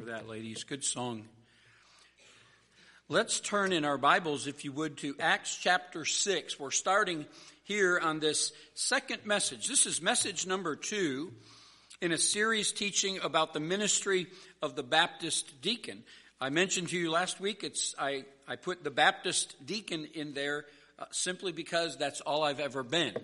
for that, ladies. Good song. Let's turn in our Bibles, if you would, to Acts chapter 6. We're starting here on this second message. This is message number two in a series teaching about the ministry of the Baptist deacon. I mentioned to you last week, it's, I, I put the Baptist deacon in there uh, simply because that's all I've ever been.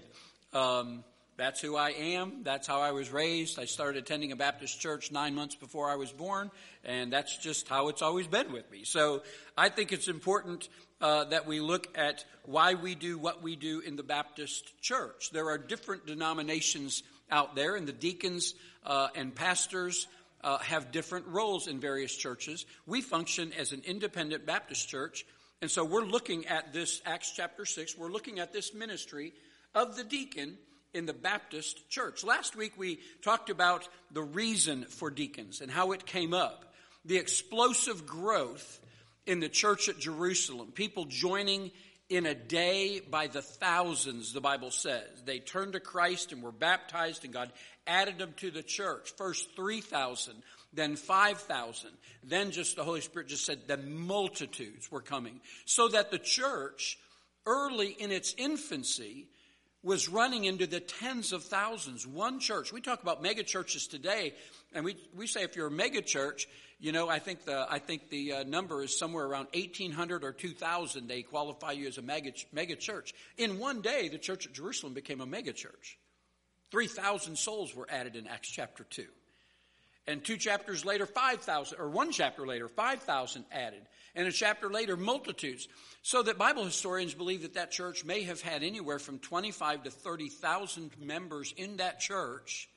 Um, that's who I am. That's how I was raised. I started attending a Baptist church nine months before I was born, and that's just how it's always been with me. So I think it's important uh, that we look at why we do what we do in the Baptist church. There are different denominations out there, and the deacons uh, and pastors uh, have different roles in various churches. We function as an independent Baptist church, and so we're looking at this, Acts chapter 6, we're looking at this ministry of the deacon in the Baptist church. Last week we talked about the reason for deacons and how it came up. The explosive growth in the church at Jerusalem, people joining in a day by the thousands, the Bible says. They turned to Christ and were baptized, and God added them to the church. First 3,000, then 5,000. Then just the Holy Spirit just said the multitudes were coming. So that the church, early in its infancy, was running into the tens of thousands. One church. We talk about mega churches today, and we, we say if you're a mega church, you know, I think the, I think the uh, number is somewhere around 1,800 or 2,000. They qualify you as a mega, mega church. In one day, the church at Jerusalem became a mega church. 3,000 souls were added in Acts chapter 2. And two chapters later, 5,000, or one chapter later, 5,000 added and a chapter later, multitudes. So that Bible historians believe that that church may have had anywhere from 25 to 30,000 members in that church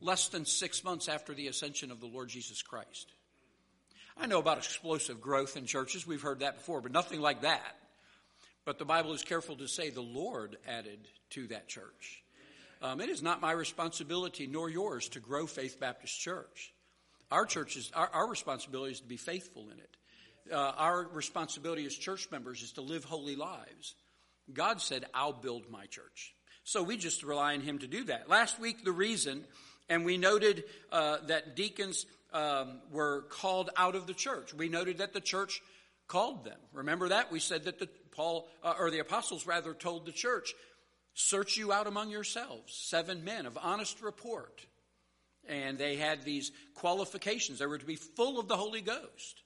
less than six months after the ascension of the Lord Jesus Christ. I know about explosive growth in churches. We've heard that before, but nothing like that. But the Bible is careful to say the Lord added to that church. Um, it is not my responsibility nor yours to grow Faith Baptist Church. Our church is, our, our responsibility is to be faithful in it uh, our responsibility as church members is to live holy lives. God said, I'll build my church. So we just rely on Him to do that. Last week, the reason, and we noted uh, that deacons um, were called out of the church. We noted that the church called them. Remember that? We said that the Paul, uh, or the apostles rather, told the church, search you out among yourselves, seven men of honest report. And they had these qualifications. They were to be full of the Holy Ghost.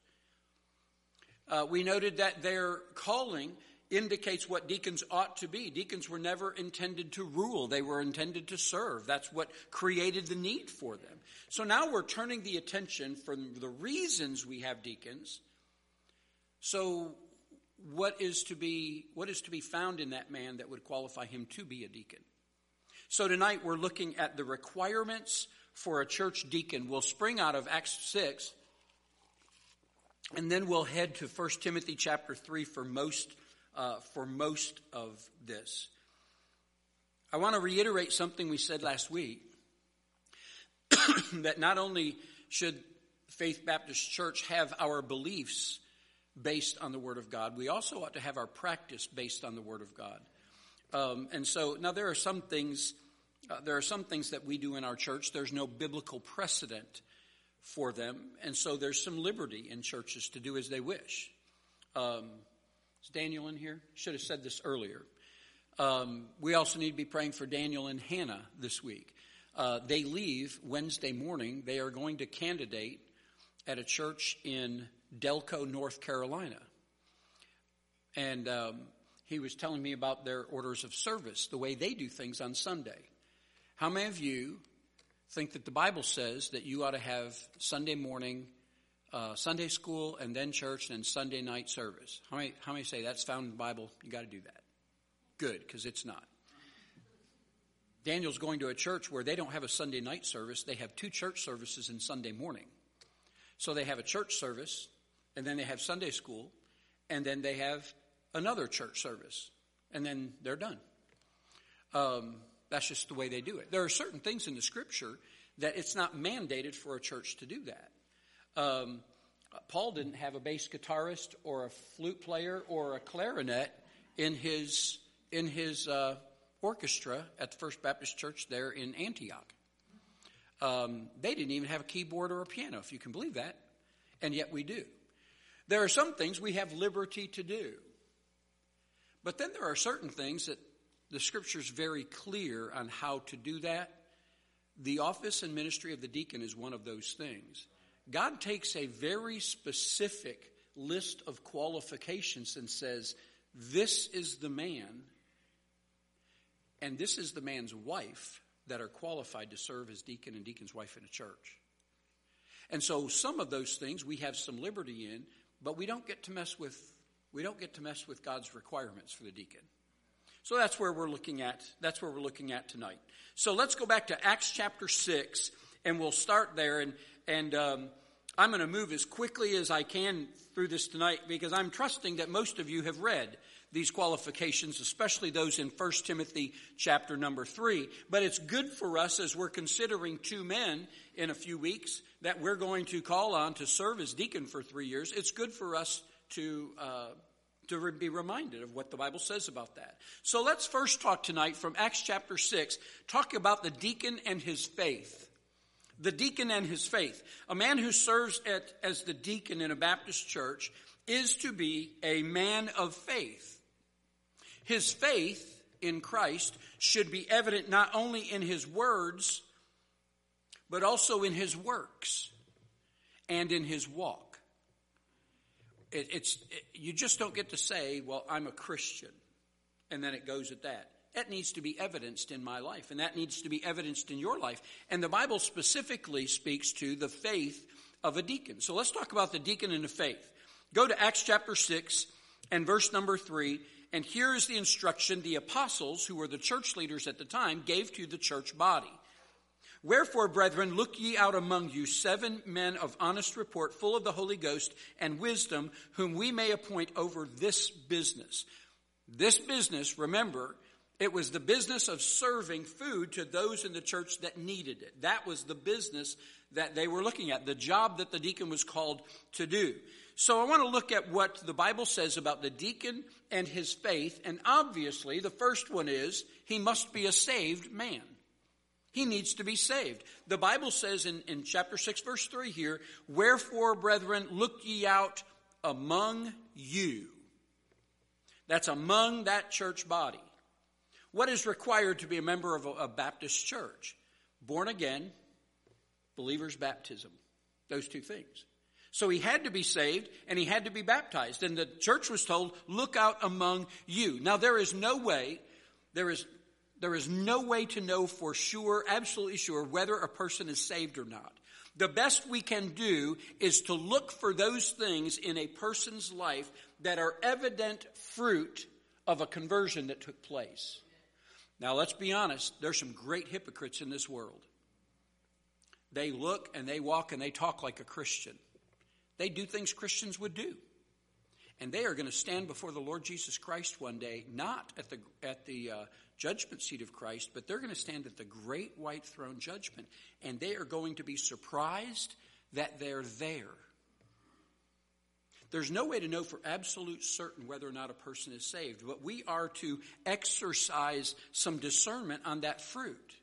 Uh, we noted that their calling indicates what deacons ought to be. Deacons were never intended to rule, they were intended to serve. That's what created the need for them. So now we're turning the attention from the reasons we have deacons. So what is to be what is to be found in that man that would qualify him to be a deacon? So tonight we're looking at the requirements for a church deacon. We'll spring out of Acts 6 and then we'll head to 1 Timothy chapter 3 for most, uh, for most of this. I want to reiterate something we said last week that not only should Faith Baptist Church have our beliefs based on the Word of God, we also ought to have our practice based on the Word of God. Um, and so now there are some things, uh, there are some things that we do in our church. There's no biblical precedent for them, and so there's some liberty in churches to do as they wish. Um, is Daniel in here? Should have said this earlier. Um, we also need to be praying for Daniel and Hannah this week. Uh, they leave Wednesday morning. They are going to candidate at a church in Delco, North Carolina. And um, he was telling me about their orders of service, the way they do things on Sunday. How many of you think that the Bible says that you ought to have Sunday morning, uh, Sunday school, and then church, and Sunday night service. How many, how many say that's found in the Bible? You got to do that. Good, because it's not. Daniel's going to a church where they don't have a Sunday night service, they have two church services in Sunday morning. So they have a church service, and then they have Sunday school, and then they have another church service, and then they're done. Um, that's just the way they do it. There are certain things in the scripture that it's not mandated for a church to do that. Um, Paul didn't have a bass guitarist or a flute player or a clarinet in his in his uh, orchestra at the First Baptist Church there in Antioch. Um, they didn't even have a keyboard or a piano, if you can believe that, and yet we do. There are some things we have liberty to do. But then there are certain things that the scripture is very clear on how to do that. The office and ministry of the deacon is one of those things. God takes a very specific list of qualifications and says, This is the man, and this is the man's wife that are qualified to serve as deacon and deacon's wife in a church. And so some of those things we have some liberty in, but we don't get to mess with we don't get to mess with God's requirements for the deacon. So that's where we're looking at. That's where we're looking at tonight. So let's go back to Acts chapter six, and we'll start there. And and um, I'm going to move as quickly as I can through this tonight because I'm trusting that most of you have read these qualifications, especially those in 1 Timothy chapter number 3. But it's good for us as we're considering two men in a few weeks that we're going to call on to serve as deacon for three years. It's good for us to uh, to be reminded of what the Bible says about that. So let's first talk tonight from Acts chapter 6, talk about the deacon and his faith. The deacon and his faith. A man who serves at, as the deacon in a Baptist church is to be a man of faith. His faith in Christ should be evident not only in his words, but also in his works and in his walk it, it's it, you just don't get to say, "Well, I'm a Christian," and then it goes at that. That needs to be evidenced in my life, and that needs to be evidenced in your life. And the Bible specifically speaks to the faith of a deacon. So let's talk about the deacon and the faith. Go to Acts chapter 6 and verse number 3, and here is the instruction the apostles, who were the church leaders at the time, gave to the church body. Wherefore, brethren, look ye out among you seven men of honest report, full of the Holy Ghost and wisdom, whom we may appoint over this business. This business, remember, it was the business of serving food to those in the church that needed it. That was the business that they were looking at, the job that the deacon was called to do. So I want to look at what the Bible says about the deacon and his faith. And obviously, the first one is he must be a saved man. He needs to be saved. The Bible says in, in chapter 6, verse 3 here, Wherefore, brethren, look ye out among you. That's among that church body. What is required to be a member of a, a Baptist church? Born again, believer's baptism. Those two things. So he had to be saved and he had to be baptized. And the church was told, look out among you. Now there is no way, there is there is no way to know for sure, absolutely sure, whether a person is saved or not. The best we can do is to look for those things in a person's life that are evident fruit of a conversion that took place. Now, let's be honest, there's some great hypocrites in this world. They look and they walk and they talk like a Christian. They do things Christians would do. And they are going to stand before the Lord Jesus Christ one day, not at the, at the uh, judgment seat of Christ, but they're going to stand at the great white throne judgment, and they are going to be surprised that they're there. There's no way to know for absolute certain whether or not a person is saved, but we are to exercise some discernment on that fruit.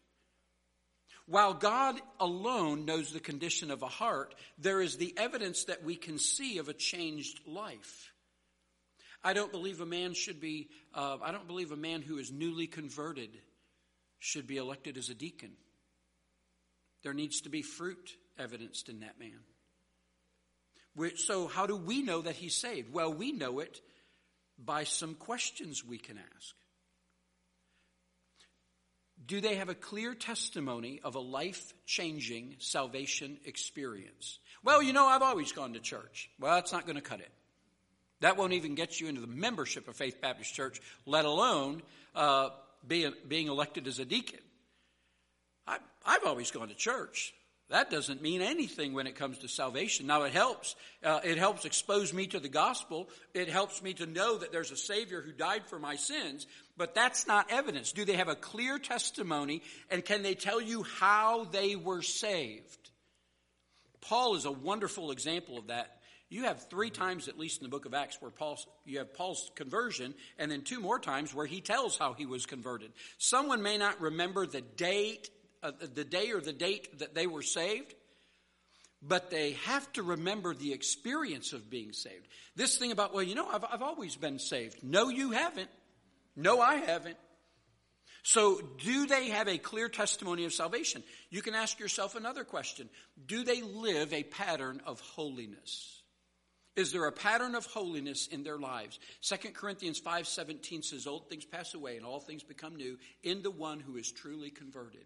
While God alone knows the condition of a heart, there is the evidence that we can see of a changed life. I don't believe a man should be, uh, I don't believe a man who is newly converted should be elected as a deacon. There needs to be fruit evidenced in that man. So, how do we know that he's saved? Well, we know it by some questions we can ask. Do they have a clear testimony of a life changing salvation experience? Well, you know, I've always gone to church. Well, that's not going to cut it. That won't even get you into the membership of Faith Baptist Church, let alone uh, being, being elected as a deacon. I, I've always gone to church. That doesn't mean anything when it comes to salvation. Now it helps. Uh, it helps expose me to the gospel. It helps me to know that there's a Savior who died for my sins. But that's not evidence. Do they have a clear testimony and can they tell you how they were saved? Paul is a wonderful example of that you have three times, at least in the book of Acts, where Paul, you have Paul's conversion, and then two more times where he tells how he was converted. Someone may not remember the date uh, the day or the date that they were saved, but they have to remember the experience of being saved. This thing about, well, you know, I've, I've always been saved. No, you haven't. No, I haven't. So, do they have a clear testimony of salvation? You can ask yourself another question Do they live a pattern of holiness? Is there a pattern of holiness in their lives? 2 Corinthians 5:17 says old things pass away and all things become new in the one who is truly converted.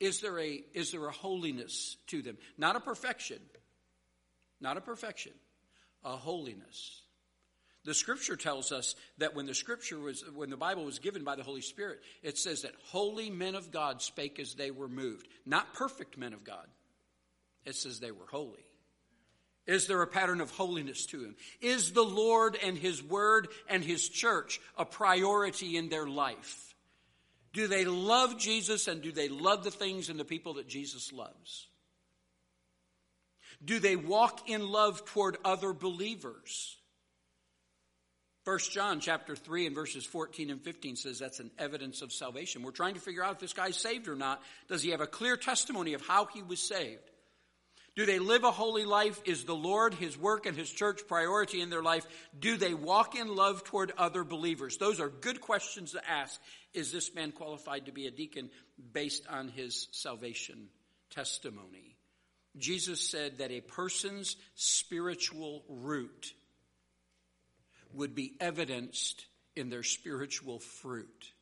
Is there a is there a holiness to them? Not a perfection. Not a perfection. A holiness. The scripture tells us that when the scripture was when the Bible was given by the Holy Spirit, it says that holy men of God spake as they were moved. Not perfect men of God. It says they were holy. Is there a pattern of holiness to him? Is the Lord and his word and his church a priority in their life? Do they love Jesus and do they love the things and the people that Jesus loves? Do they walk in love toward other believers? 1 John chapter 3 and verses 14 and 15 says that's an evidence of salvation. We're trying to figure out if this guy's saved or not. Does he have a clear testimony of how he was saved? Do they live a holy life? Is the Lord, His work, and His church priority in their life? Do they walk in love toward other believers? Those are good questions to ask. Is this man qualified to be a deacon based on his salvation testimony? Jesus said that a person's spiritual root would be evidenced in their spiritual fruit.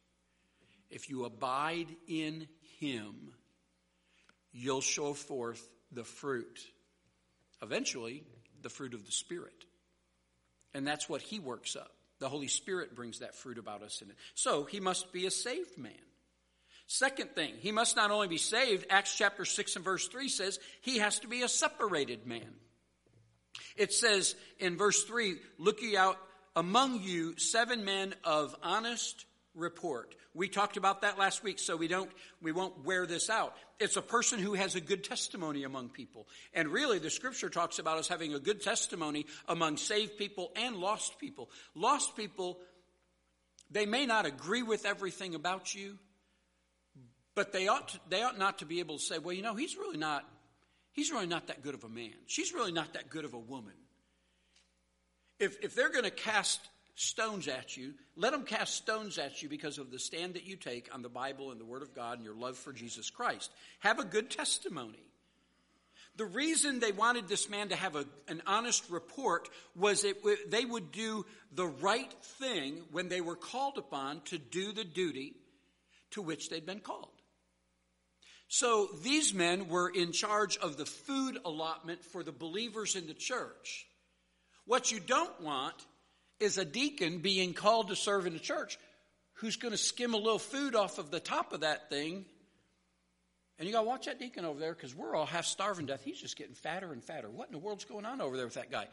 If you abide in Him, you'll show forth the fruit. Eventually, the fruit of the Spirit. And that's what He works up. The Holy Spirit brings that fruit about us in it. So, He must be a saved man. Second thing, he must not only be saved, Acts chapter 6 and verse 3 says, he has to be a separated man. It says in verse 3, look ye out among you seven men of honest report. We talked about that last week, so we don't, we won't wear this out. It's a person who has a good testimony among people. And really, the scripture talks about us having a good testimony among saved people and lost people. Lost people, they may not agree with everything about you, but they ought, to, they ought not to be able to say, well, you know, he's really not, he's really not that good of a man. She's really not that good of a woman. If, if they're going to cast stones at you, let them cast stones at you because of the stand that you take on the Bible and the Word of God and your love for Jesus Christ. Have a good testimony. The reason they wanted this man to have a, an honest report was it, they would do the right thing when they were called upon to do the duty to which they'd been called. So these men were in charge of the food allotment for the believers in the church. What you don't want is a deacon being called to serve in the church who's going to skim a little food off of the top of that thing. And you got to watch that deacon over there because we're all half starving to death. He's just getting fatter and fatter. What in the world's going on over there with that guy?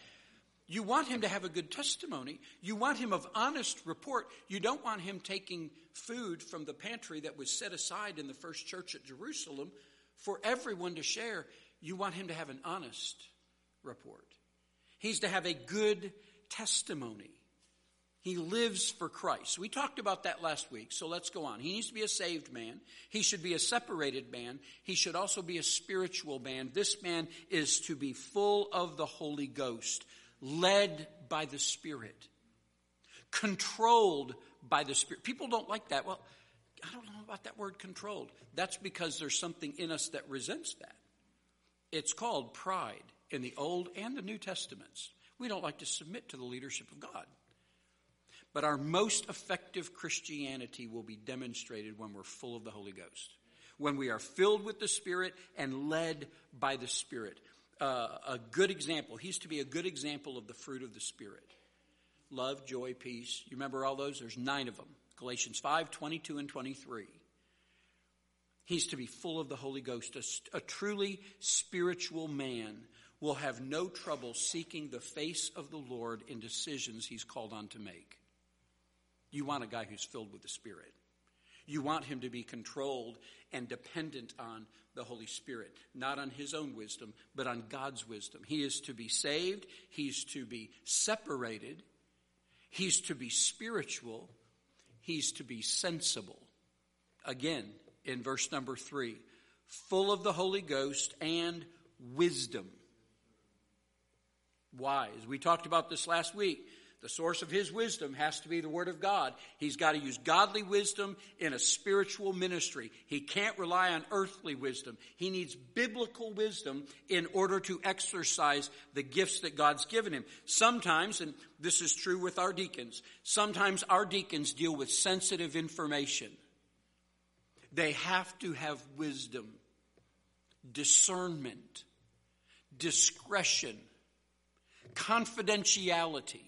You want him to have a good testimony. You want him of honest report. You don't want him taking food from the pantry that was set aside in the first church at Jerusalem for everyone to share. You want him to have an honest report. He's to have a good testimony. He lives for Christ. We talked about that last week, so let's go on. He needs to be a saved man. He should be a separated man. He should also be a spiritual man. This man is to be full of the Holy Ghost, led by the Spirit, controlled by the Spirit. People don't like that. Well, I don't know about that word controlled. That's because there's something in us that resents that. It's called pride in the Old and the New Testaments. We don't like to submit to the leadership of God. But our most effective Christianity will be demonstrated when we're full of the Holy Ghost, when we are filled with the Spirit and led by the Spirit. Uh, a good example, he's to be a good example of the fruit of the Spirit love, joy, peace. You remember all those? There's nine of them. Galatians 5 22 and 23. He's to be full of the Holy Ghost, a, a truly spiritual man will have no trouble seeking the face of the Lord in decisions he's called on to make. You want a guy who's filled with the Spirit. You want him to be controlled and dependent on the Holy Spirit, not on his own wisdom, but on God's wisdom. He is to be saved, he's to be separated, he's to be spiritual, he's to be sensible. Again, in verse number three, full of the Holy Ghost and wisdom. Wise. We talked about this last week. The source of his wisdom has to be the Word of God. He's got to use godly wisdom in a spiritual ministry. He can't rely on earthly wisdom. He needs biblical wisdom in order to exercise the gifts that God's given him. Sometimes, and this is true with our deacons, sometimes our deacons deal with sensitive information. They have to have wisdom, discernment, discretion, confidentiality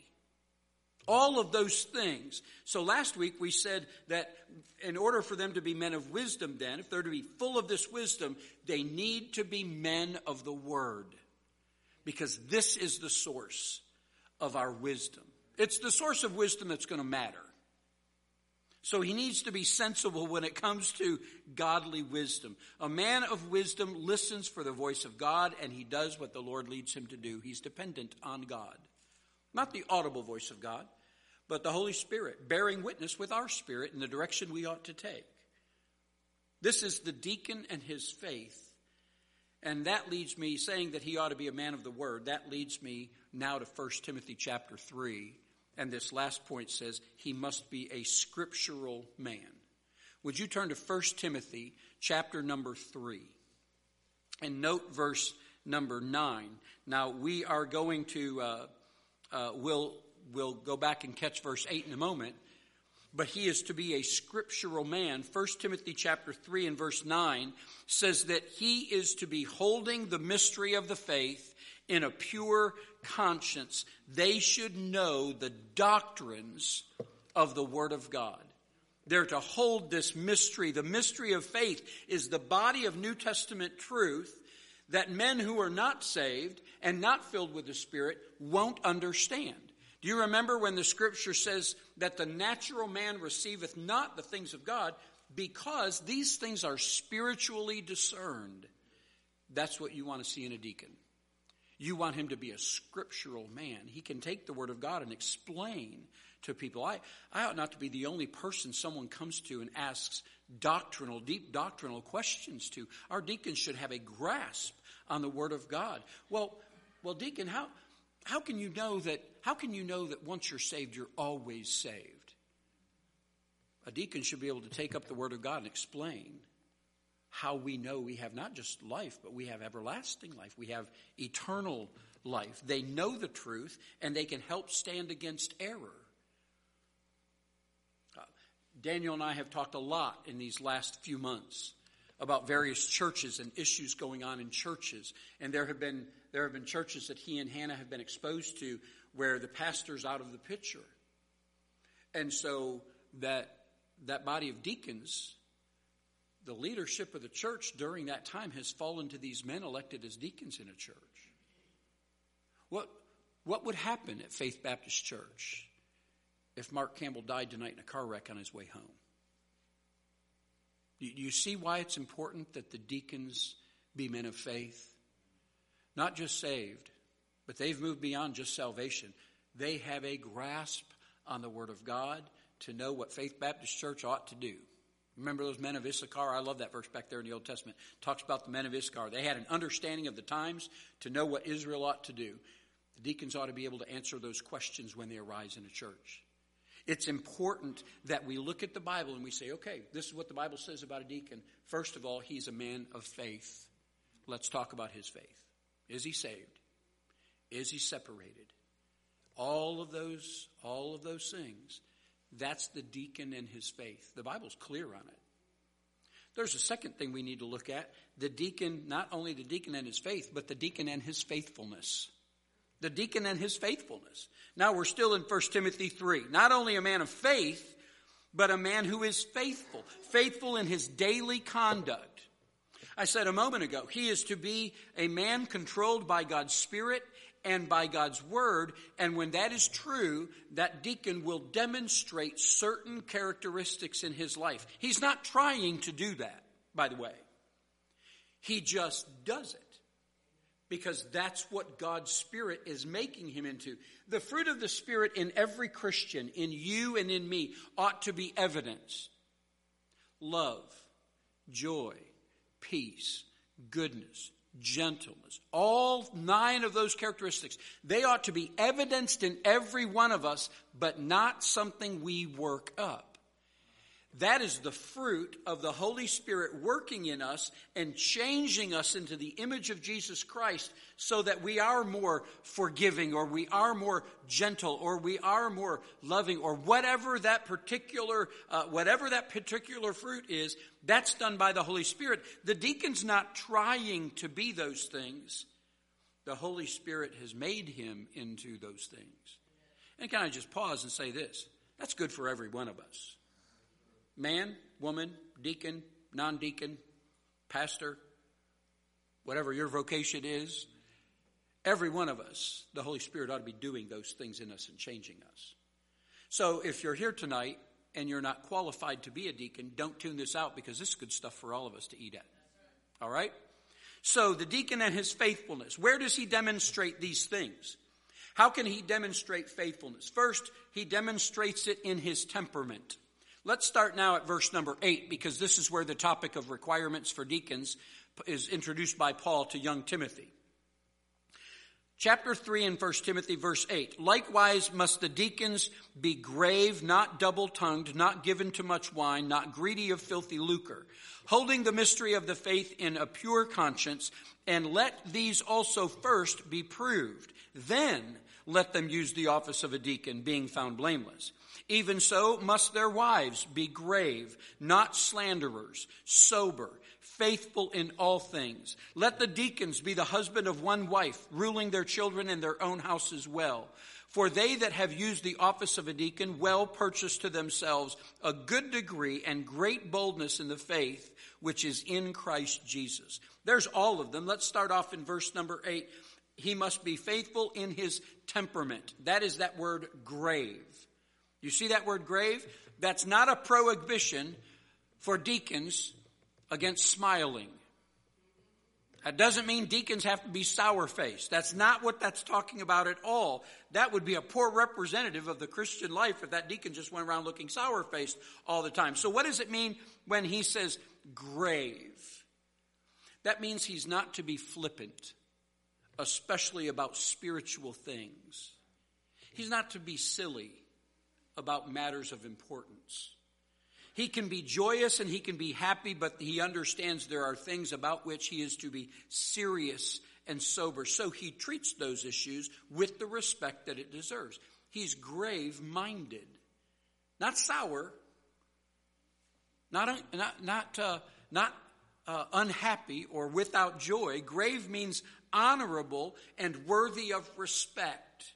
all of those things. So last week we said that in order for them to be men of wisdom, then, if they're to be full of this wisdom, they need to be men of the Word. Because this is the source of our wisdom. It's the source of wisdom that's going to matter. So he needs to be sensible when it comes to godly wisdom. A man of wisdom listens for the voice of God and he does what the Lord leads him to do. He's dependent on God. Not the audible voice of God, but the Holy Spirit bearing witness with our spirit in the direction we ought to take. This is the deacon and his faith. And that leads me, saying that he ought to be a man of the word, that leads me now to 1 Timothy chapter 3. And this last point says he must be a scriptural man. Would you turn to 1 Timothy chapter number 3 and note verse number 9? Now, we are going to, uh, uh, we'll we'll go back and catch verse 8 in a moment. But he is to be a scriptural man. 1 Timothy chapter 3 and verse 9 says that he is to be holding the mystery of the faith in a pure conscience. They should know the doctrines of the Word of God. They're to hold this mystery. The mystery of faith is the body of New Testament truth that men who are not saved and not filled with the Spirit won't understand. Do you remember when the scripture says that the natural man receiveth not the things of God because these things are spiritually discerned? That's what you want to see in a deacon. You want him to be a scriptural man. He can take the word of God and explain to people. I, I ought not to be the only person someone comes to and asks doctrinal, deep doctrinal questions to. Our deacons should have a grasp on the word of God. Well, well, deacon, how, how can you know that how can you know that once you're saved you're always saved? A deacon should be able to take up the word of God and explain how we know we have not just life, but we have everlasting life. We have eternal life. They know the truth and they can help stand against error. Uh, Daniel and I have talked a lot in these last few months about various churches and issues going on in churches. And there have been there have been churches that he and Hannah have been exposed to where the pastor's out of the picture. And so that that body of deacons, the leadership of the church during that time has fallen to these men elected as deacons in a church. What what would happen at Faith Baptist Church if Mark Campbell died tonight in a car wreck on his way home? Do you see why it's important that the deacons be men of faith? not just saved, but they've moved beyond just salvation. They have a grasp on the Word of God to know what Faith Baptist Church ought to do. Remember those men of Issachar? I love that verse back there in the Old Testament. It talks about the men of Issachar. They had an understanding of the times to know what Israel ought to do. The deacons ought to be able to answer those questions when they arise in a church. It's important that we look at the Bible and we say, okay, this is what the Bible says about a deacon. First of all, he's a man of faith. Let's talk about his faith. Is he saved? Is he separated? All of those, all of those things. That's the deacon and his faith. The Bible's clear on it. There's a second thing we need to look at. The deacon, not only the deacon and his faith, but the deacon and his faithfulness. The deacon and his faithfulness. Now we're still in 1 Timothy 3. Not only a man of faith, but a man who is faithful. Faithful in his daily conduct. I said a moment ago, he is to be a man controlled by God's Spirit and by God's Word. And when that is true, that deacon will demonstrate certain characteristics in his life. He's not trying to do that, by the way. He just does it because that's what God's Spirit is making him into. The fruit of the Spirit in every Christian, in you and in me, ought to be evidence love, joy, peace, goodness, gentleness. All nine of those characteristics, they ought to be evidenced in every one of us, but not something we work up. That is the fruit of the Holy Spirit working in us and changing us into the image of Jesus Christ so that we are more forgiving or we are more gentle or we are more loving or whatever that particular, uh, whatever that particular fruit is, that's done by the Holy Spirit. The deacon's not trying to be those things. The Holy Spirit has made him into those things. And can I just pause and say this? That's good for every one of us man, woman, deacon, non deacon, pastor, whatever your vocation is, every one of us, the Holy Spirit ought to be doing those things in us and changing us. So if you're here tonight and you're not qualified to be a deacon, don't tune this out because this is good stuff for all of us to eat at. All right? So the deacon and his faithfulness. Where does he demonstrate these things? How can he demonstrate faithfulness? First, he demonstrates it in his temperament. Let's start now at verse number 8 because this is where the topic of requirements for deacons is introduced by Paul to young Timothy. Chapter 3 in 1 Timothy, verse 8. Likewise must the deacons be grave, not double tongued, not given to much wine, not greedy of filthy lucre, holding the mystery of the faith in a pure conscience, and let these also first be proved. Then let them use the office of a deacon, being found blameless. Even so must their wives be grave, not slanderers, sober, faithful in all things. Let the deacons be the husband of one wife, ruling their children in their own houses well. For they that have used the office of a deacon well purchase to themselves a good degree and great boldness in the faith which is in Christ Jesus. There's all of them. Let's start off in verse number eight. He must be faithful in his temperament. That is that word grave. You see that word grave? That's not a prohibition for deacons against smiling. That doesn't mean deacons have to be sour faced. That's not what that's talking about at all. That would be a poor representative of the Christian life if that deacon just went around looking sour faced all the time. So, what does it mean when he says grave? That means he's not to be flippant, especially about spiritual things. He's not to be silly about matters of importance. He can be joyous and he can be happy, but he understands there are things about which he is to be serious and sober. So he treats those issues with the respect that it deserves. He's grave minded, not sour, not, not, not, uh, not uh, unhappy or without joy. Grave means honorable and worthy of respect.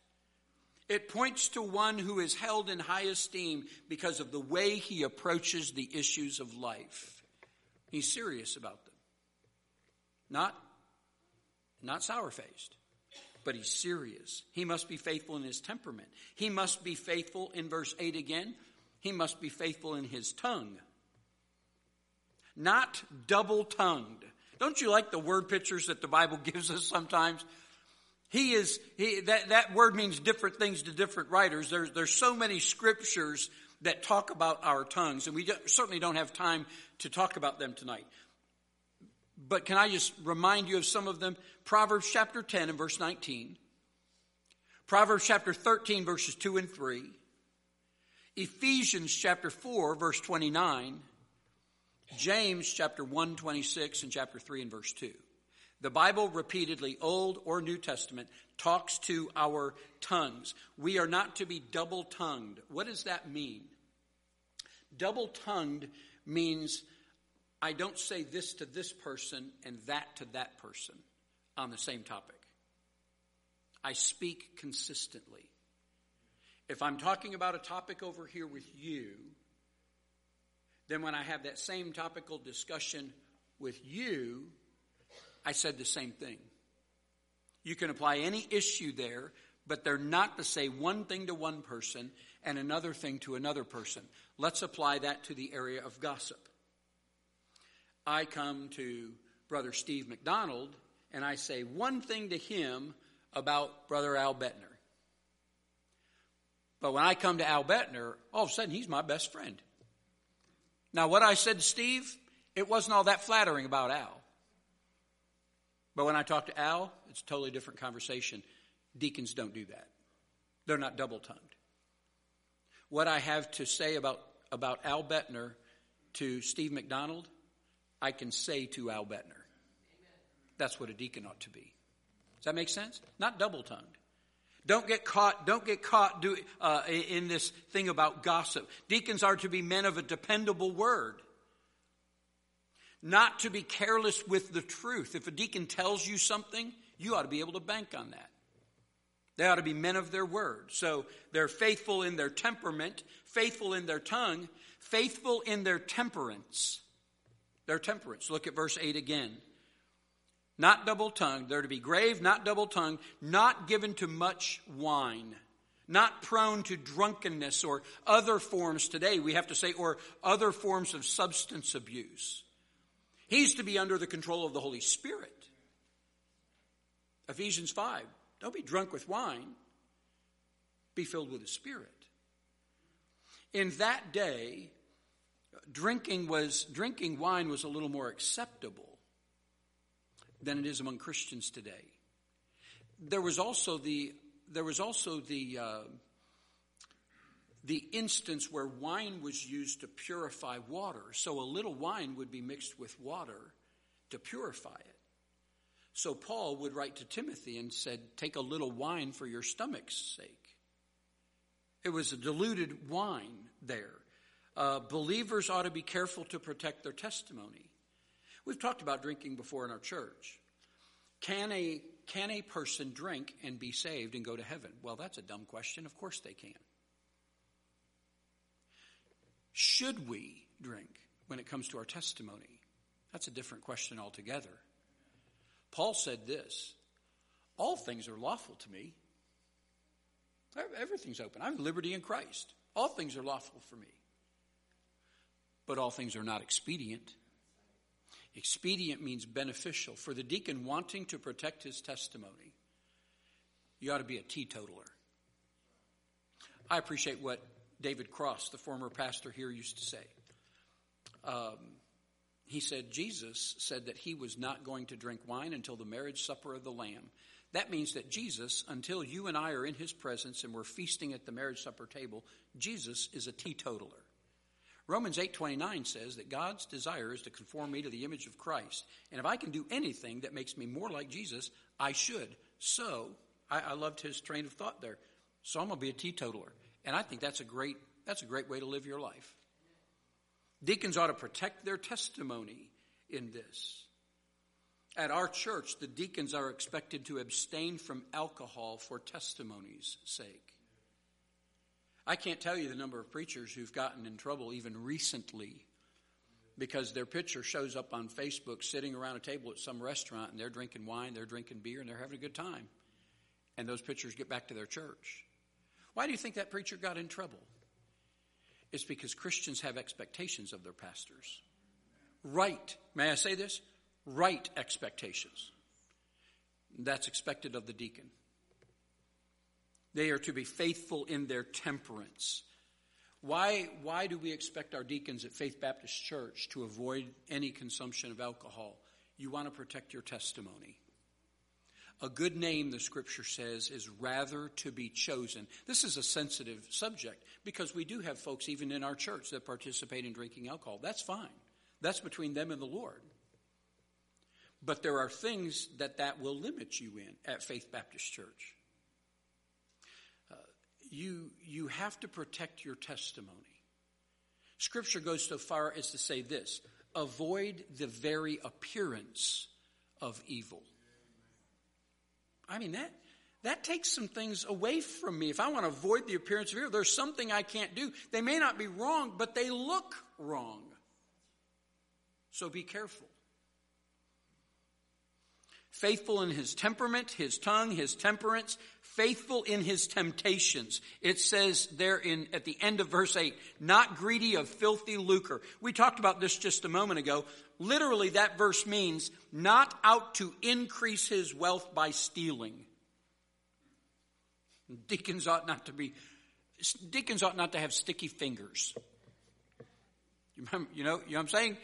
It points to one who is held in high esteem because of the way he approaches the issues of life. He's serious about them. Not, not sour faced, but he's serious. He must be faithful in his temperament. He must be faithful in verse 8 again. He must be faithful in his tongue. Not double tongued. Don't you like the word pictures that the Bible gives us sometimes? He is, he, that, that word means different things to different writers. There's, there's so many scriptures that talk about our tongues, and we do, certainly don't have time to talk about them tonight. But can I just remind you of some of them? Proverbs chapter 10 and verse 19. Proverbs chapter 13 verses 2 and 3. Ephesians chapter 4 verse 29. James chapter 1 26 and chapter 3 and verse 2. The Bible repeatedly, Old or New Testament, talks to our tongues. We are not to be double tongued. What does that mean? Double tongued means I don't say this to this person and that to that person on the same topic. I speak consistently. If I'm talking about a topic over here with you, then when I have that same topical discussion with you, I said the same thing. You can apply any issue there, but they're not to say one thing to one person and another thing to another person. Let's apply that to the area of gossip. I come to Brother Steve McDonald and I say one thing to him about Brother Al Bettner. But when I come to Al Bettner, all of a sudden he's my best friend. Now, what I said to Steve, It wasn't all that flattering about Al. But when I talk to Al, it's a totally different conversation. Deacons don't do that. They're not double tongued. What I have to say about, about Al Bettner to Steve McDonald, I can say to Al Bettner. That's what a deacon ought to be. Does that make sense? Not double tongued. Don't get caught, don't get caught do, uh, in this thing about gossip. Deacons are to be men of a dependable word. Not to be careless with the truth. If a deacon tells you something, you ought to be able to bank on that. They ought to be men of their word. So they're faithful in their temperament, faithful in their tongue, faithful in their temperance. Their temperance. Look at verse 8 again. Not double tongued. They're to be grave, not double tongued, not given to much wine, not prone to drunkenness or other forms today, we have to say, or other forms of substance abuse. He's to be under the control of the Holy Spirit. Ephesians 5 don't be drunk with wine. Be filled with the Spirit. In that day, drinking was drinking wine was a little more acceptable than it is among Christians today. There was also the there was also the uh, the instance where wine was used to purify water. So a little wine would be mixed with water to purify it. So Paul would write to Timothy and said, Take a little wine for your stomach's sake. It was a diluted wine there. Uh, believers ought to be careful to protect their testimony. We've talked about drinking before in our church. Can a, can a person drink and be saved and go to heaven? Well, that's a dumb question. Of course they can. Should we drink when it comes to our testimony? That's a different question altogether. Paul said this All things are lawful to me. Everything's open. I have liberty in Christ. All things are lawful for me. But all things are not expedient. Expedient means beneficial. For the deacon wanting to protect his testimony, you ought to be a teetotaler. I appreciate what David Cross, the former pastor here, used to say. Um, he said Jesus said that he was not going to drink wine until the marriage supper of the Lamb. That means that Jesus, until you and I are in his presence and we're feasting at the marriage supper table, Jesus is a teetotaler. Romans 8:29 says that God's desire is to conform me to the image of Christ. And if I can do anything that makes me more like Jesus, I should. So, I, I loved his train of thought there. So I'm going to be a teetotaler. And I think that's a great that's a great way to live your life. Deacons ought to protect their testimony in this. At our church, the deacons are expected to abstain from alcohol for testimony's sake. I can't tell you the number of preachers who've gotten in trouble even recently because their picture shows up on Facebook sitting around a table at some restaurant and they're drinking wine, they're drinking beer, and they're having a good time. And those pictures get back to their church. Why do you think that preacher got in trouble? It's because Christians have expectations of their pastors. Right, may I say this? Right expectations. That's expected of the deacon. They are to be faithful in their temperance. Why, why do we expect our deacons at Faith Baptist Church to avoid any consumption of alcohol? You want to protect your testimony. A good name, the scripture says, is rather to be chosen. This is a sensitive subject because we do have folks, even in our church, that participate in drinking alcohol. That's fine. That's between them and the Lord. But there are things that that will limit you in at Faith Baptist Church. Uh, you, you have to protect your testimony. Scripture goes so far as to say this avoid the very appearance of evil. I mean, that, that takes some things away from me. If I want to avoid the appearance of evil, there's something I can't do. They may not be wrong, but they look wrong. So be careful. Faithful in his temperament, his tongue, his temperance, faithful in his temptations. It says there in, at the end of verse 8, not greedy of filthy lucre. We talked about this just a moment ago. Literally, that verse means not out to increase his wealth by stealing. Deacons ought not to be, deacons ought not to have sticky fingers. You, remember, you know, you know what I'm saying?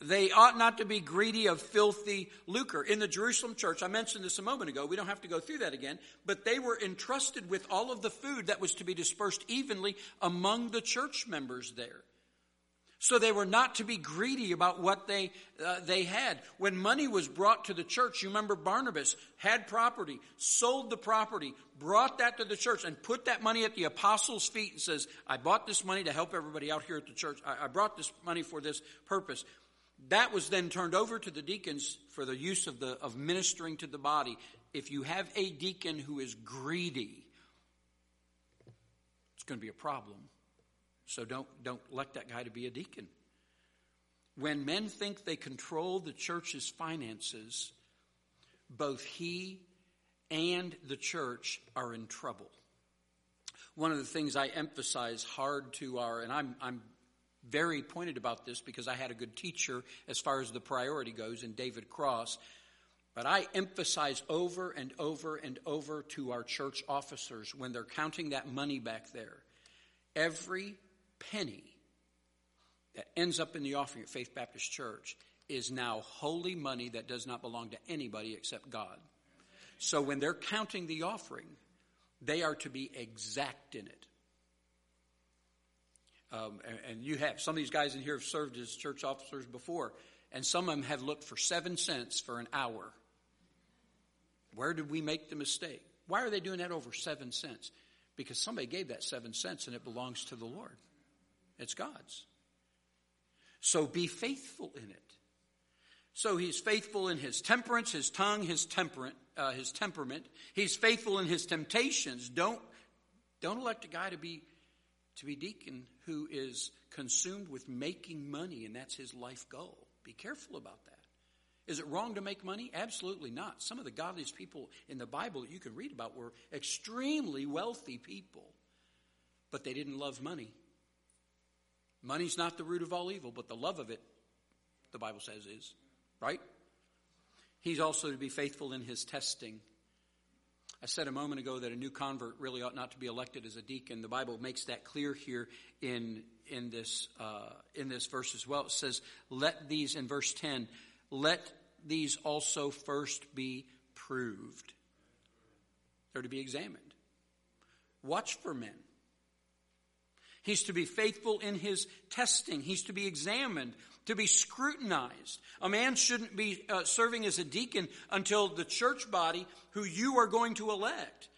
They ought not to be greedy of filthy lucre. In the Jerusalem church, I mentioned this a moment ago, we don't have to go through that again, but they were entrusted with all of the food that was to be dispersed evenly among the church members there. So they were not to be greedy about what they, uh, they had. When money was brought to the church, you remember Barnabas had property, sold the property, brought that to the church, and put that money at the apostles' feet and says, I bought this money to help everybody out here at the church. I, I brought this money for this purpose. That was then turned over to the deacons for the use of, the, of ministering to the body. If you have a deacon who is greedy, it's going to be a problem. So don't, don't elect that guy to be a deacon. When men think they control the church's finances, both he and the church are in trouble. One of the things I emphasize hard to our, and I'm, I'm very pointed about this because I had a good teacher as far as the priority goes in David Cross. But I emphasize over and over and over to our church officers when they're counting that money back there. Every penny that ends up in the offering at Faith Baptist Church is now holy money that does not belong to anybody except God. So when they're counting the offering, they are to be exact in it. Um, and, and, you have some of these guys in here have served as church officers before, and some of them have looked for seven cents for an hour. Where did we make the mistake? Why are they doing that over seven cents? Because somebody gave that seven cents and it belongs to the Lord. It's God's. So be faithful in it. So he's faithful in his temperance, his tongue, his temperament, uh, his temperament. He's faithful in his temptations. Don't don't elect a guy to be to be deacon who is consumed with making money and that's his life goal. Be careful about that. Is it wrong to make money? Absolutely not. Some of the godliest people in the Bible that you can read about were extremely wealthy people, but they didn't love money. Money's not the root of all evil, but the love of it, the Bible says, is. Right? He's also to be faithful in his testing. I said a moment ago that a new convert really ought not to be elected as a deacon. The Bible makes that clear here in in this uh, in this verse as well. It says, "Let these," in verse ten, "Let these also first be proved." They're to be examined. Watch for men. He's to be faithful in his testing. He's to be examined, to be scrutinized. A man shouldn't be uh, serving as a deacon until the church body, who you are going to elect,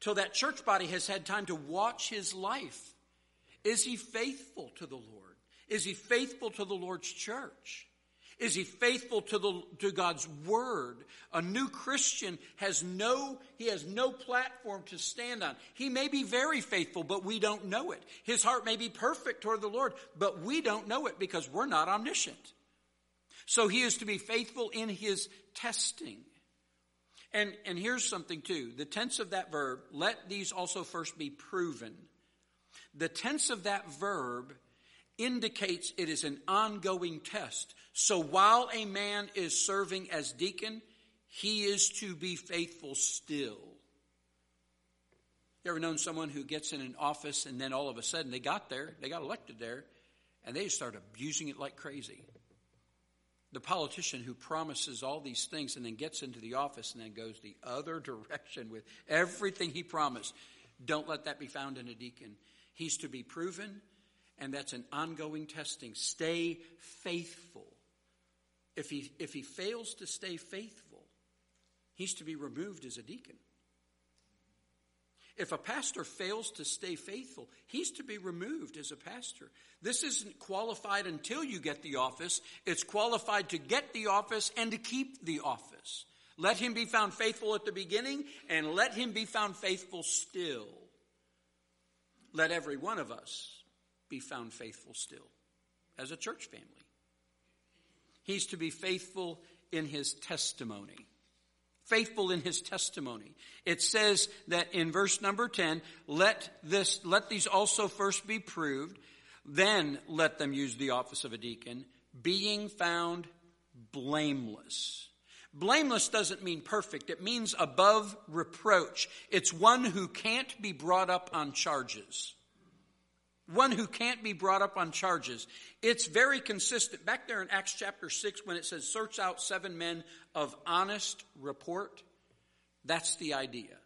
till that church body has had time to watch his life. Is he faithful to the Lord? Is he faithful to the Lord's church? Is he faithful to the to God's word? A new Christian has no he has no platform to stand on. He may be very faithful, but we don't know it. His heart may be perfect toward the Lord, but we don't know it because we're not omniscient. So he is to be faithful in his testing. And and here's something too. The tense of that verb, let these also first be proven. The tense of that verb indicates it is an ongoing test. So while a man is serving as deacon, he is to be faithful still. You ever known someone who gets in an office and then all of a sudden they got there, they got elected there, and they start abusing it like crazy? The politician who promises all these things and then gets into the office and then goes the other direction with everything he promised. Don't let that be found in a deacon. He's to be proven, and that's an ongoing testing. Stay faithful. If he, if he fails to stay faithful, he's to be removed as a deacon. If a pastor fails to stay faithful, he's to be removed as a pastor. This isn't qualified until you get the office. It's qualified to get the office and to keep the office. Let him be found faithful at the beginning and let him be found faithful still. Let every one of us be found faithful still as a church family. He's to be faithful in his testimony. Faithful in his testimony. It says that in verse number 10, let this, let these also first be proved, then let them use the office of a deacon, being found blameless. Blameless doesn't mean perfect. It means above reproach. It's one who can't be brought up on charges. One who can't be brought up on charges. It's very consistent. Back there in Acts chapter 6, when it says, search out seven men of honest report, that's the idea.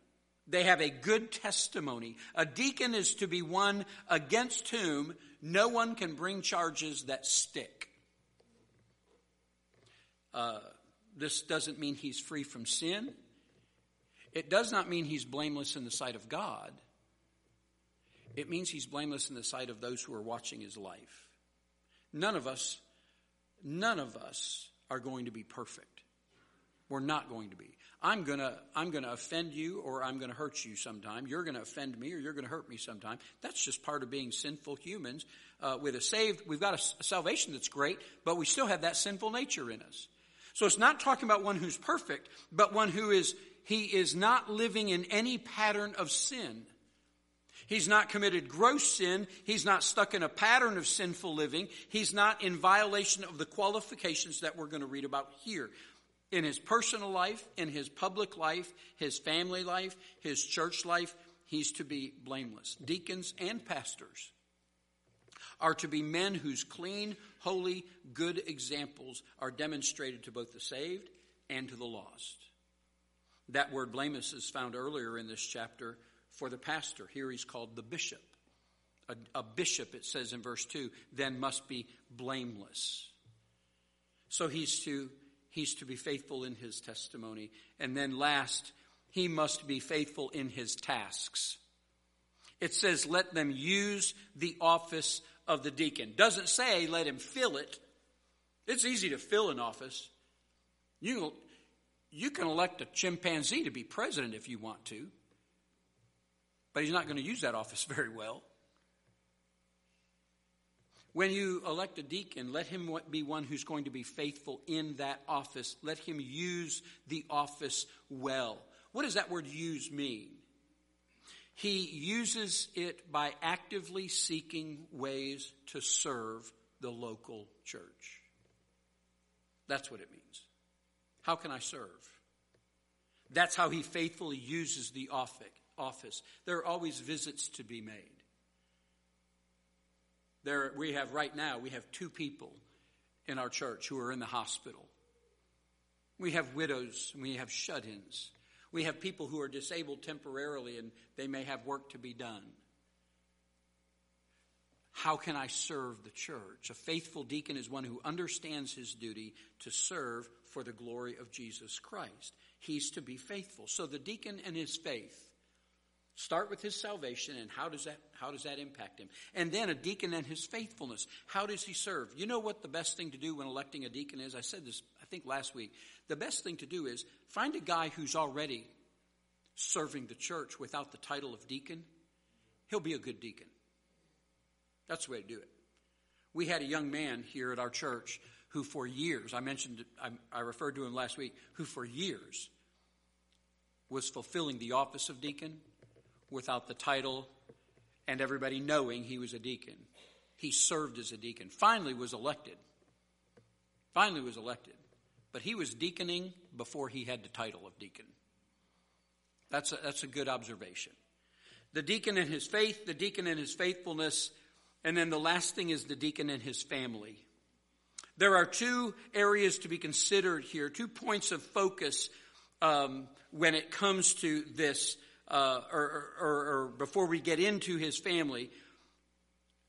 They have a good testimony. A deacon is to be one against whom no one can bring charges that stick. Uh, this doesn't mean he's free from sin. It does not mean he's blameless in the sight of God. It means he's blameless in the sight of those who are watching his life. None of us, none of us are going to be perfect. We're not going to be. I'm gonna, I'm gonna offend you or I'm gonna hurt you sometime. You're gonna offend me or you're gonna hurt me sometime. That's just part of being sinful humans. Uh, with a saved, we've got a, a salvation that's great, but we still have that sinful nature in us. So it's not talking about one who's perfect, but one who is, he is not living in any pattern of sin. He's not committed gross sin. He's not stuck in a pattern of sinful living. He's not in violation of the qualifications that we're going to read about here. In his personal life, in his public life, his family life, his church life, he's to be blameless. Deacons and pastors are to be men whose clean, holy, good examples are demonstrated to both the saved and to the lost. That word blameless is found earlier in this chapter for the pastor. Here he's called the bishop. A, a, bishop, it says in verse 2, then must be blameless. So he's to, he's to be faithful in his testimony. And then last, he must be faithful in his tasks. It says, let them use the office of the deacon. Doesn't say let him fill it. It's easy to fill an office. You, you can elect a chimpanzee to be president if you want to, but he's not going to use that office very well. When you elect a deacon, let him be one who's going to be faithful in that office. Let him use the office well. What does that word use mean? He uses it by actively seeking ways to serve the local church. That's what it means. How can I serve? That's how he faithfully uses the office. There are always visits to be made. There, we have right now, we have two people in our church who are in the hospital. We have widows, we have shut ins. We have people who are disabled temporarily and they may have work to be done. How can I serve the church? A faithful deacon is one who understands his duty to serve for the glory of Jesus Christ. He's to be faithful. So the deacon and his faith start with his salvation and how does that how does that impact him? And then a deacon and his faithfulness. How does he serve? You know what the best thing to do when electing a deacon is? I said this I think last week. The best thing to do is find a guy who's already serving the church without the title of deacon. He'll be a good deacon. That's the way to do it. We had a young man here at our church who, for years, I mentioned, I, I referred to him last week, who for years was fulfilling the office of deacon without the title and everybody knowing he was a deacon. He served as a deacon. Finally was elected. Finally was elected. But he was deaconing before he had the title of deacon. That's a, that's a good observation. The deacon and his faith, the deacon and his faithfulness, and then the last thing is the deacon and his family. There are two areas to be considered here, two points of focus um, when it comes to this, uh, or, or, or before we get into his family.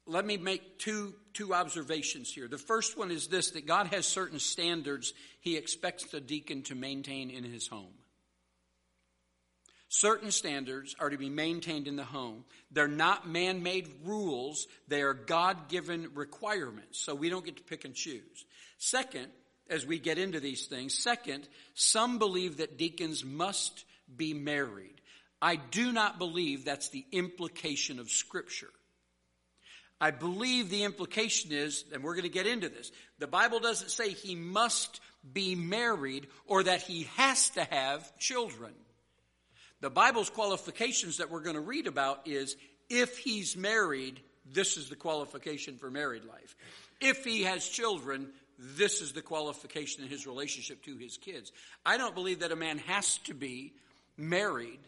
Let me make two, two observations here. The first one is this that God has certain standards he expects the deacon to maintain in his home. Certain standards are to be maintained in the home. They're not man made rules, they are God given requirements. So we don't get to pick and choose. Second, as we get into these things, second, some believe that deacons must be married. I do not believe that's the implication of Scripture. I believe the implication is, and we're going to get into this, the Bible doesn't say he must be married or that he has to have children. The Bible's qualifications that we're going to read about is if he's married, this is the qualification for married life. If he has children, this is the qualification in his relationship to his kids. I don't believe that a man has to be married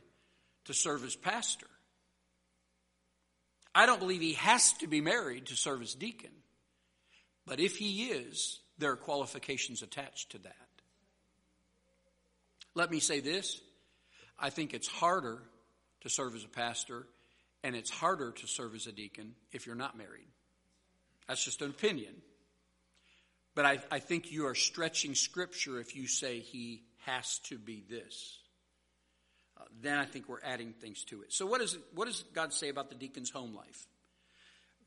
to serve as pastor. I don't believe he has to be married to serve as deacon. But if he is, there are qualifications attached to that. Let me say this I think it's harder to serve as a pastor, and it's harder to serve as a deacon if you're not married. That's just an opinion. But I, I think you are stretching Scripture if you say he has to be this. Then I think we're adding things to it. So, what, is what does God say about the deacon's home life?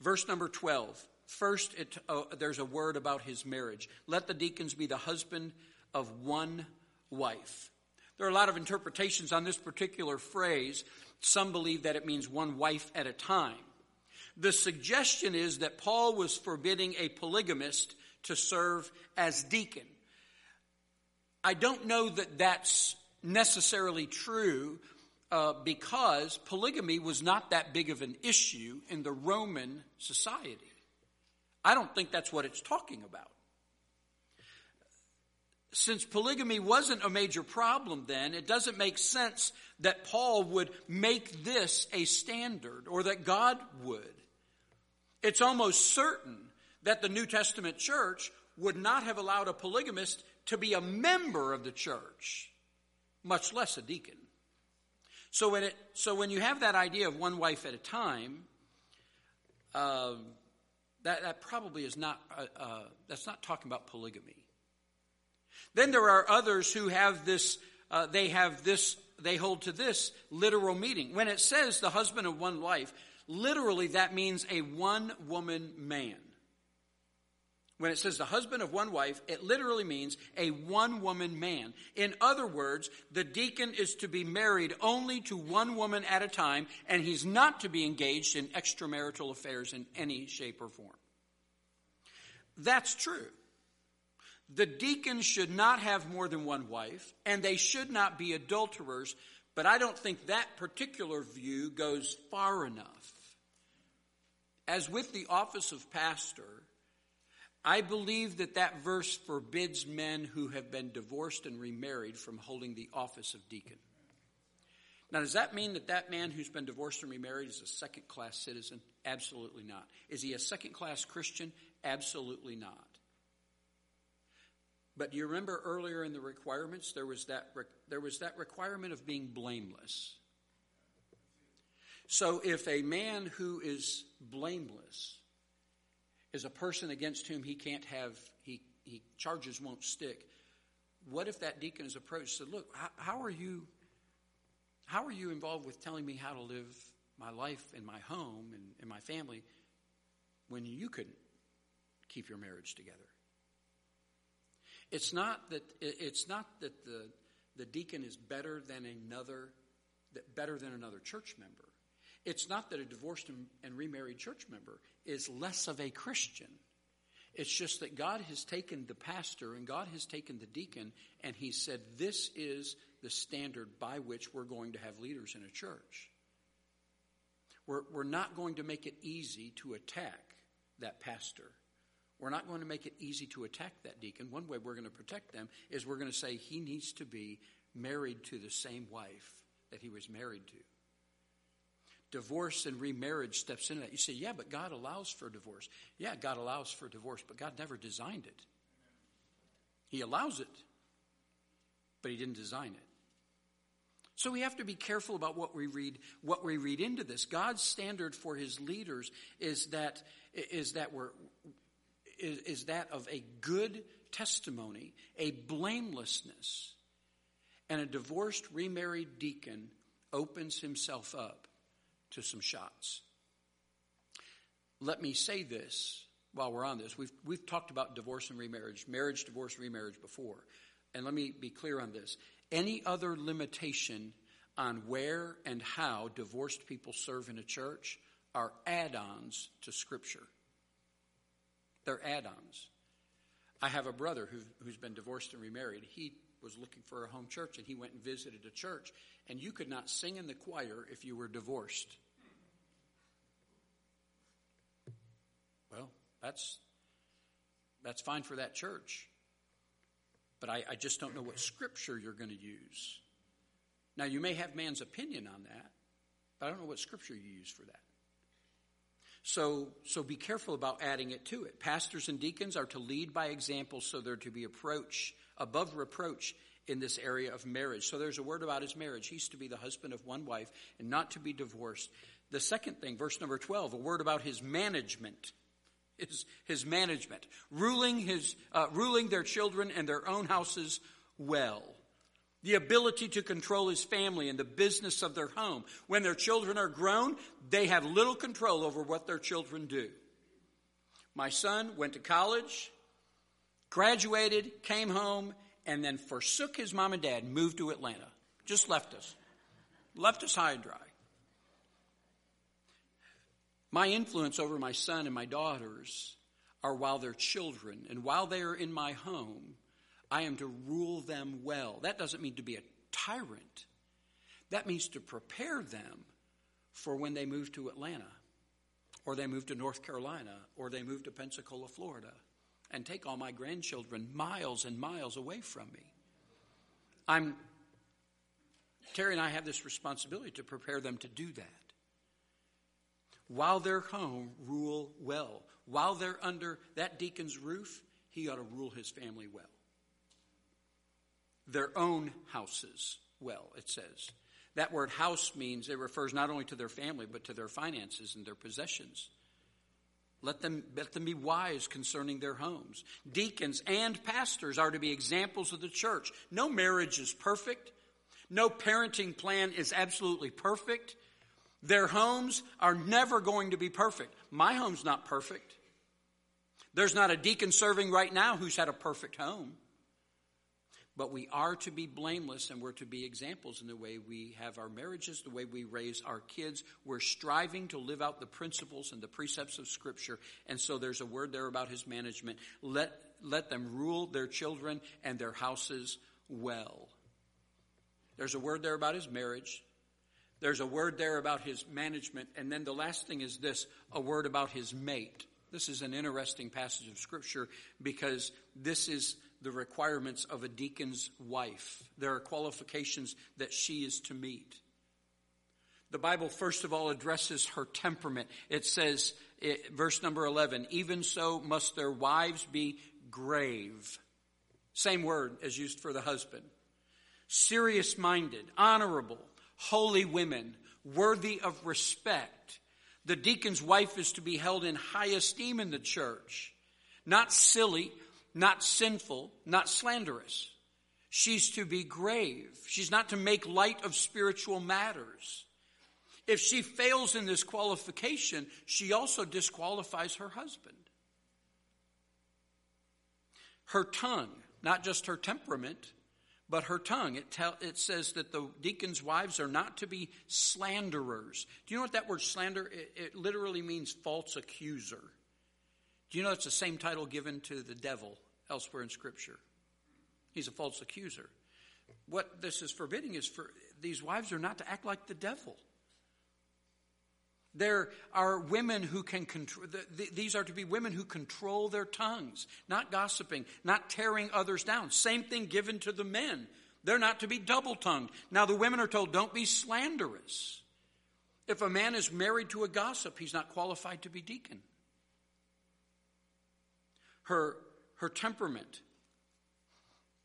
Verse number 12. First, it, uh, there's a word about his marriage. Let the deacons be the husband of one wife. There are a lot of interpretations on this particular phrase. Some believe that it means one wife at a time. The suggestion is that Paul was forbidding a polygamist to serve as deacon. I don't know that that's necessarily true uh, because polygamy was not that big of an issue in the Roman society. I don't think that's what it's talking about. Since polygamy wasn't a major problem then, it doesn't make sense that Paul would make this a standard or that God would. It's almost certain that the New Testament church would not have allowed a polygamist to be a member of the church, much less a deacon. So when, it, so when you have that idea of one wife at a time, uh, that, that probably is not, uh, uh, that's not talking about polygamy. Then there are others who have this, uh, they have this, they hold to this literal meaning. When it says the husband of one wife, literally that means a one woman man. When it says the husband of one wife, it literally means a one woman man. In other words, the deacon is to be married only to one woman at a time, and he's not to be engaged in extramarital affairs in any shape or form. That's true. The deacon should not have more than one wife, and they should not be adulterers, but I don't think that particular view goes far enough. As with the office of pastor, I believe that that verse forbids men who have been divorced and remarried from holding the office of deacon. Now, does that mean that that man who's been divorced and remarried is a second class citizen? Absolutely not. Is he a second class Christian? Absolutely not. But do you remember earlier in the requirements there was that there was that requirement of being blameless. So if a man who is blameless is a person against whom he can't have, he, he charges won't stick. What if that deacon is approached and said, Look, how, how are you? How are you involved with telling me how to live my life in my home and in my family when you couldn't keep your marriage together? It's not that it's not that the the deacon is better than another that better than another church member. It's not that a divorced and remarried church member is less of a Christian. It's just that God has taken the pastor and God has taken the deacon and he said, This is the standard by which we're going to have leaders in a church. We're, we're not going to make it easy to attack that pastor. We're not going to make it easy to attack that deacon. One way we're going to protect them is we're going to say he needs to be married to the same wife that he was married to divorce and remarriage steps into that. You say, yeah, but God allows for divorce. Yeah, God allows for divorce, but God never designed it. He allows it, but He didn't design it. So we have to be careful about what we read, what we read into this. God's standard for His leaders is that is that we're is, is that of a good testimony, a blamelessness, and a divorced, remarried deacon opens himself up to some shots. Let me say this while we're on this. We've, we've talked about divorce and remarriage, marriage, divorce, remarriage before. And let me be clear on this. Any other limitation on where and how divorced people serve in a church are add ons to Scripture. They're add ons. I have a brother who, who's been divorced and remarried. He was looking for a home church and he went and visited a church, and you could not sing in the choir if you were divorced. Well, that's that's fine for that church. But I, I just don't know what scripture you're going to use. Now, you may have man's opinion on that, but I don't know what scripture you use for that. So, so be careful about adding it to it. Pastors and deacons are to lead by example so they're to be approach, above reproach in this area of marriage. So there's a word about his marriage. He's to be the husband of one wife and not to be divorced. The second thing, verse number 12, a word about his management. His, his management. Ruling his, uh, ruling their children and their own houses well the ability to control his family and the business of their home. When their children are grown, they have little control over what their children do. My son went to college, graduated, came home, and then forsook his mom and dad, moved to Atlanta. Just left us. Left us high and dry. My influence over my son and my daughters are while they're children and while they are in my home I am to rule them well. That doesn't mean to be a tyrant. That means to prepare them for when they move to Atlanta, or they move to North Carolina, or they move to Pensacola, Florida, and take all my grandchildren miles and miles away from me. I'm Terry and I have this responsibility to prepare them to do that. While they're home, rule well. While they're under that deacon's roof, he ought to rule his family well their own houses well, it says. That word house means it refers not only to their family, but to their finances and their possessions. Let them, let them be wise concerning their homes. Deacons and pastors are to be examples of the church. No marriage is perfect. No parenting plan is absolutely perfect. Their homes are never going to be perfect. My home's not perfect. There's not a deacon serving right now who's had a perfect home. But we are to be blameless and we're to be examples in the way we have our marriages, the way we raise our kids. We're striving to live out the principles and the precepts of Scripture. And so there's a word there about his management. Let, let them rule their children and their houses well. There's a word there about his marriage. There's a word there about his management. And then the last thing is this a word about his mate. This is an interesting passage of Scripture because this is the requirements of a deacon's wife. There are qualifications that she is to meet. The Bible, first of all, addresses her temperament. It says, it, verse number 11, even so must their wives be grave. Same word as used for the husband. Serious minded, honorable, holy women, worthy of respect. The deacon's wife is to be held in high esteem in the church, not silly, not sinful, not slanderous. She's to be grave. She's not to make light of spiritual matters. If she fails in this qualification, she also disqualifies her husband. Her tongue, not just her temperament, but her tongue. It, tell, it says that the deacons' wives are not to be slanderers. Do you know what that word slander? It, it literally means false accuser. Do you know it's the same title given to the devil elsewhere in Scripture. He's a false accuser. What this is forbidding is for these wives are not to act like the devil. There are women who can control, these are to be women who control their tongues, not gossiping, not tearing others down. Same thing given to the men. They're not to be double tongued. Now, the women are told, don't be slanderous. If a man is married to a gossip, he's not qualified to be deacon. Her her temperament,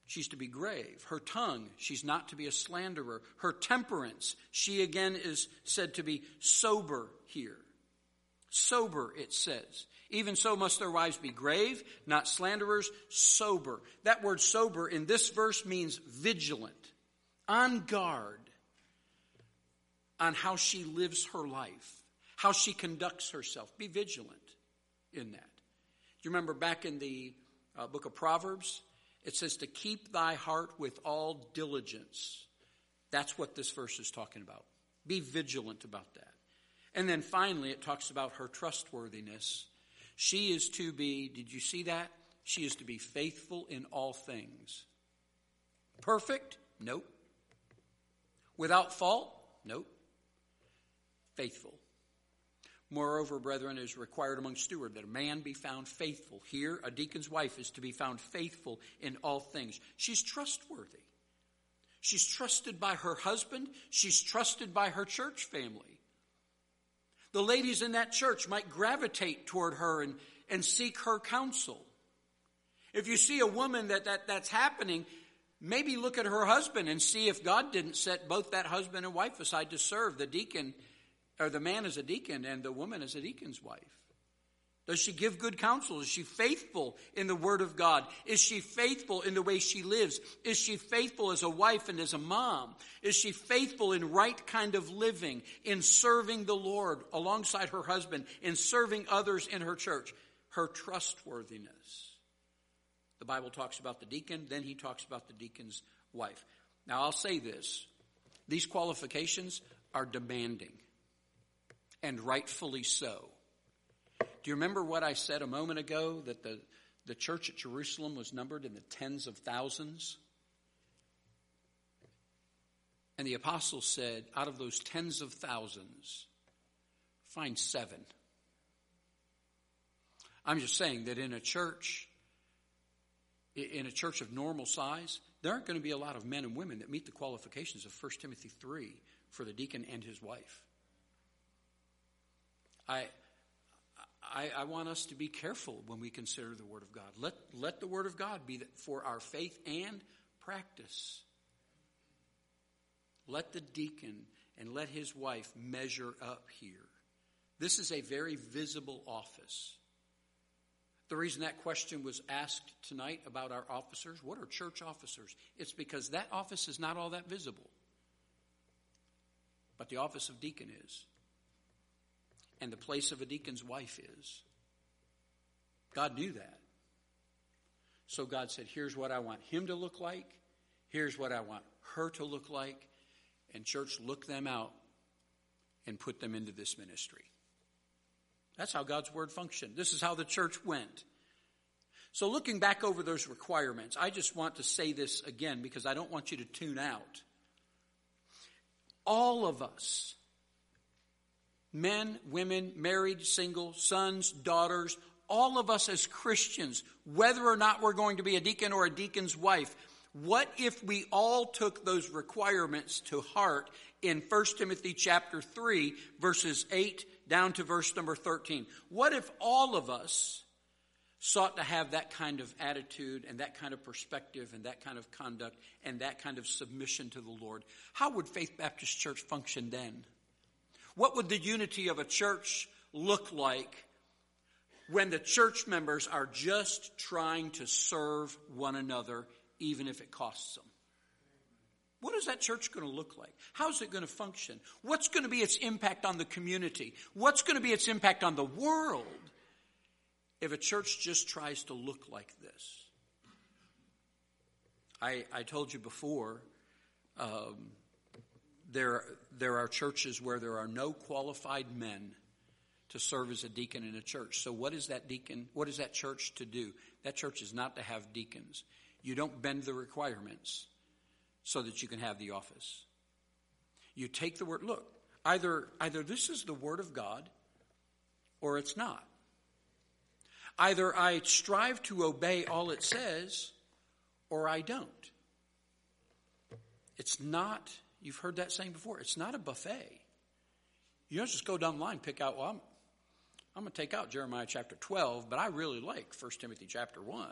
she's to be grave. Her tongue, she's not to be a slanderer. Her temperance, she again is said to be sober here. Sober, it says. Even so must their wives be grave, not slanderers, sober. That word sober in this verse means vigilant, on guard on how she lives her life, how she conducts herself. Be vigilant in that. Do you remember back in the uh, book of Proverbs, it says to keep thy heart with all diligence. That's what this verse is talking about. Be vigilant about that. And then finally, it talks about her trustworthiness. She is to be, did you see that? She is to be faithful in all things. Perfect? Nope. Without fault? Nope. Faithful. Moreover, brethren, it is required among stewards that a man be found faithful. Here, a deacon's wife is to be found faithful in all things. She's trustworthy. She's trusted by her husband. She's trusted by her church family. The ladies in that church might gravitate toward her and, and seek her counsel. If you see a woman that, that that's happening, maybe look at her husband and see if God didn't set both that husband and wife aside to serve the deacon, or the man is a deacon and the woman is a deacon's wife. Does she give good counsel? Is she faithful in the Word of God? Is she faithful in the way she lives? Is she faithful as a wife and as a mom? Is she faithful in right kind of living, in serving the Lord alongside her husband, in serving others in her church? Her trustworthiness. The Bible talks about the deacon, then he talks about the deacon's wife. Now I'll say this these qualifications are demanding, and rightfully so. Do you remember what I said a moment ago that the, the church at Jerusalem was numbered in the tens of thousands? And the apostle said, out of those tens of thousands, find seven. I'm just saying that in a church, in a church of normal size, there aren't going to be a lot of men and women that meet the qualifications of 1 Timothy 3 for the deacon and his wife. I, I, I, want us to be careful when we consider the Word of God. Let, let the Word of God be for our faith and practice. Let the deacon and let his wife measure up here. This is a very visible office. The reason that question was asked tonight about our officers, what are church officers? It's because that office is not all that visible. But the office of deacon is and the place of a deacon's wife is. God knew that. So God said, Here's what I want him to look like. Here's what I want her to look like. And, church, look them out and put them into this ministry. That's how God's word functioned. This is how the church went. So, looking back over those requirements, I just want to say this again because I don't want you to tune out. All of us men, women, married, single, sons, daughters, all of us as Christians, whether or not we're going to be a deacon or a deacon's wife, what if we all took those requirements to heart in 1 Timothy chapter 3 verses 8 down to verse number 13? What if all of us sought to have that kind of attitude and that kind of perspective and that kind of conduct and that kind of submission to the Lord? How would Faith Baptist Church function then? What would the unity of a church look like when the church members are just trying to serve one another, even if it costs them? What is that church going to look like? How's it going to function? What's going to be its impact on the community? What's going to be its impact on the world if a church just tries to look like this? I, I told you before, um, there, there are churches where there are no qualified men to serve as a deacon in a church. So what is that deacon, what is that church to do? That church is not to have deacons. You don't bend the requirements so that you can have the office. You take the word, look, either, either this is the word of God or it's not. Either I strive to obey all it says or I don't. It's not You've heard that saying before. It's not a buffet. You don't just go down the line pick out, well, I'm, I'm going to take out Jeremiah chapter 12, but I really like 1 Timothy chapter 1.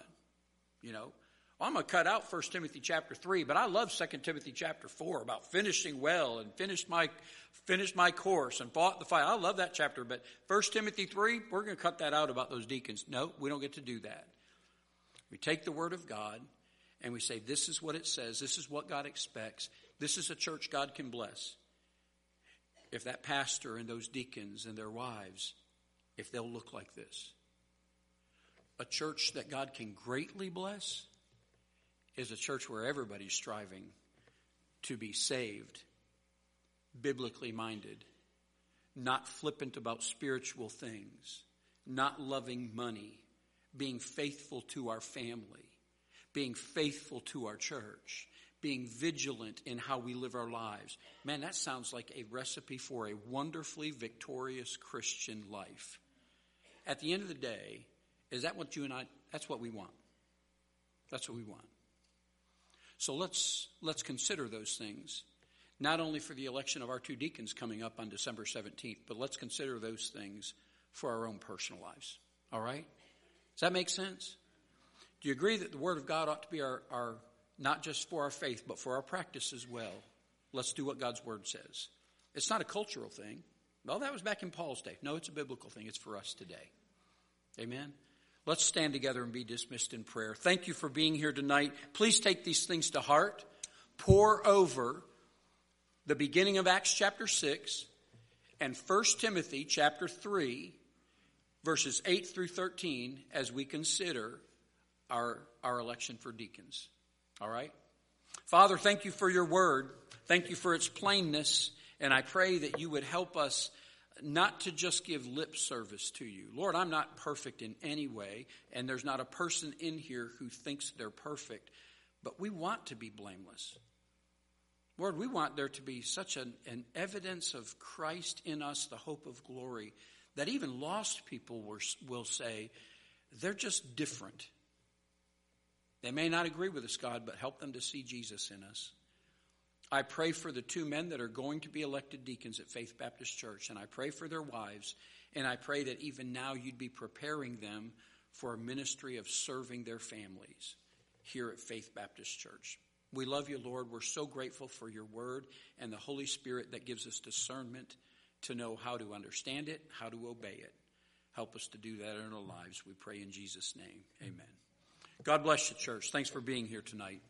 You know, well, I'm going to cut out 1 Timothy chapter 3, but I love 2 Timothy chapter 4 about finishing well and finished my, finished my course and fought the fight. I love that chapter, but 1 Timothy 3, we're going to cut that out about those deacons. No, we don't get to do that. We take the Word of God and we say, this is what it says, this is what God expects, this is a church God can bless. If that pastor and those deacons and their wives, if they'll look like this. A church that God can greatly bless is a church where everybody's striving to be saved, biblically minded, not flippant about spiritual things, not loving money, being faithful to our family, being faithful to our church, being vigilant in how we live our lives. Man, that sounds like a recipe for a wonderfully victorious Christian life. At the end of the day, is that what you and I, that's what we want. That's what we want. So let's, let's consider those things. not only for the election of our two deacons coming up on December 17th, but let's consider those things for our own personal lives. All right? Does that make sense? Do you agree that the Word of God ought to be our, our not just for our faith, but for our practice as well? Let's do what God's Word says. It's not a cultural thing. Well, that was back in Paul's day. No, it's a biblical thing. It's for us today. Amen. Let's stand together and be dismissed in prayer. Thank you for being here tonight. Please take these things to heart. Pore over the beginning of Acts chapter 6 and 1 Timothy chapter 3, verses 8 through 13, as we consider our, our election for deacons. All right? Father, thank you for your word. Thank you for its plainness. And I pray that you would help us not to just give lip service to you. Lord, I'm not perfect in any way, and there's not a person in here who thinks they're perfect, but we want to be blameless. Lord, we want there to be such an, an evidence of Christ in us, the hope of glory, that even lost people will, will say, they're just different. They may not agree with us, God, but help them to see Jesus in us. I pray for the two men that are going to be elected deacons at Faith Baptist Church, and I pray for their wives, and I pray that even now you'd be preparing them for a ministry of serving their families here at Faith Baptist Church. We love you, Lord. We're so grateful for your word and the Holy Spirit that gives us discernment to know how to understand it, how to obey it. Help us to do that in our lives. We pray in Jesus' name. Amen. God bless you, church. Thanks for being here tonight.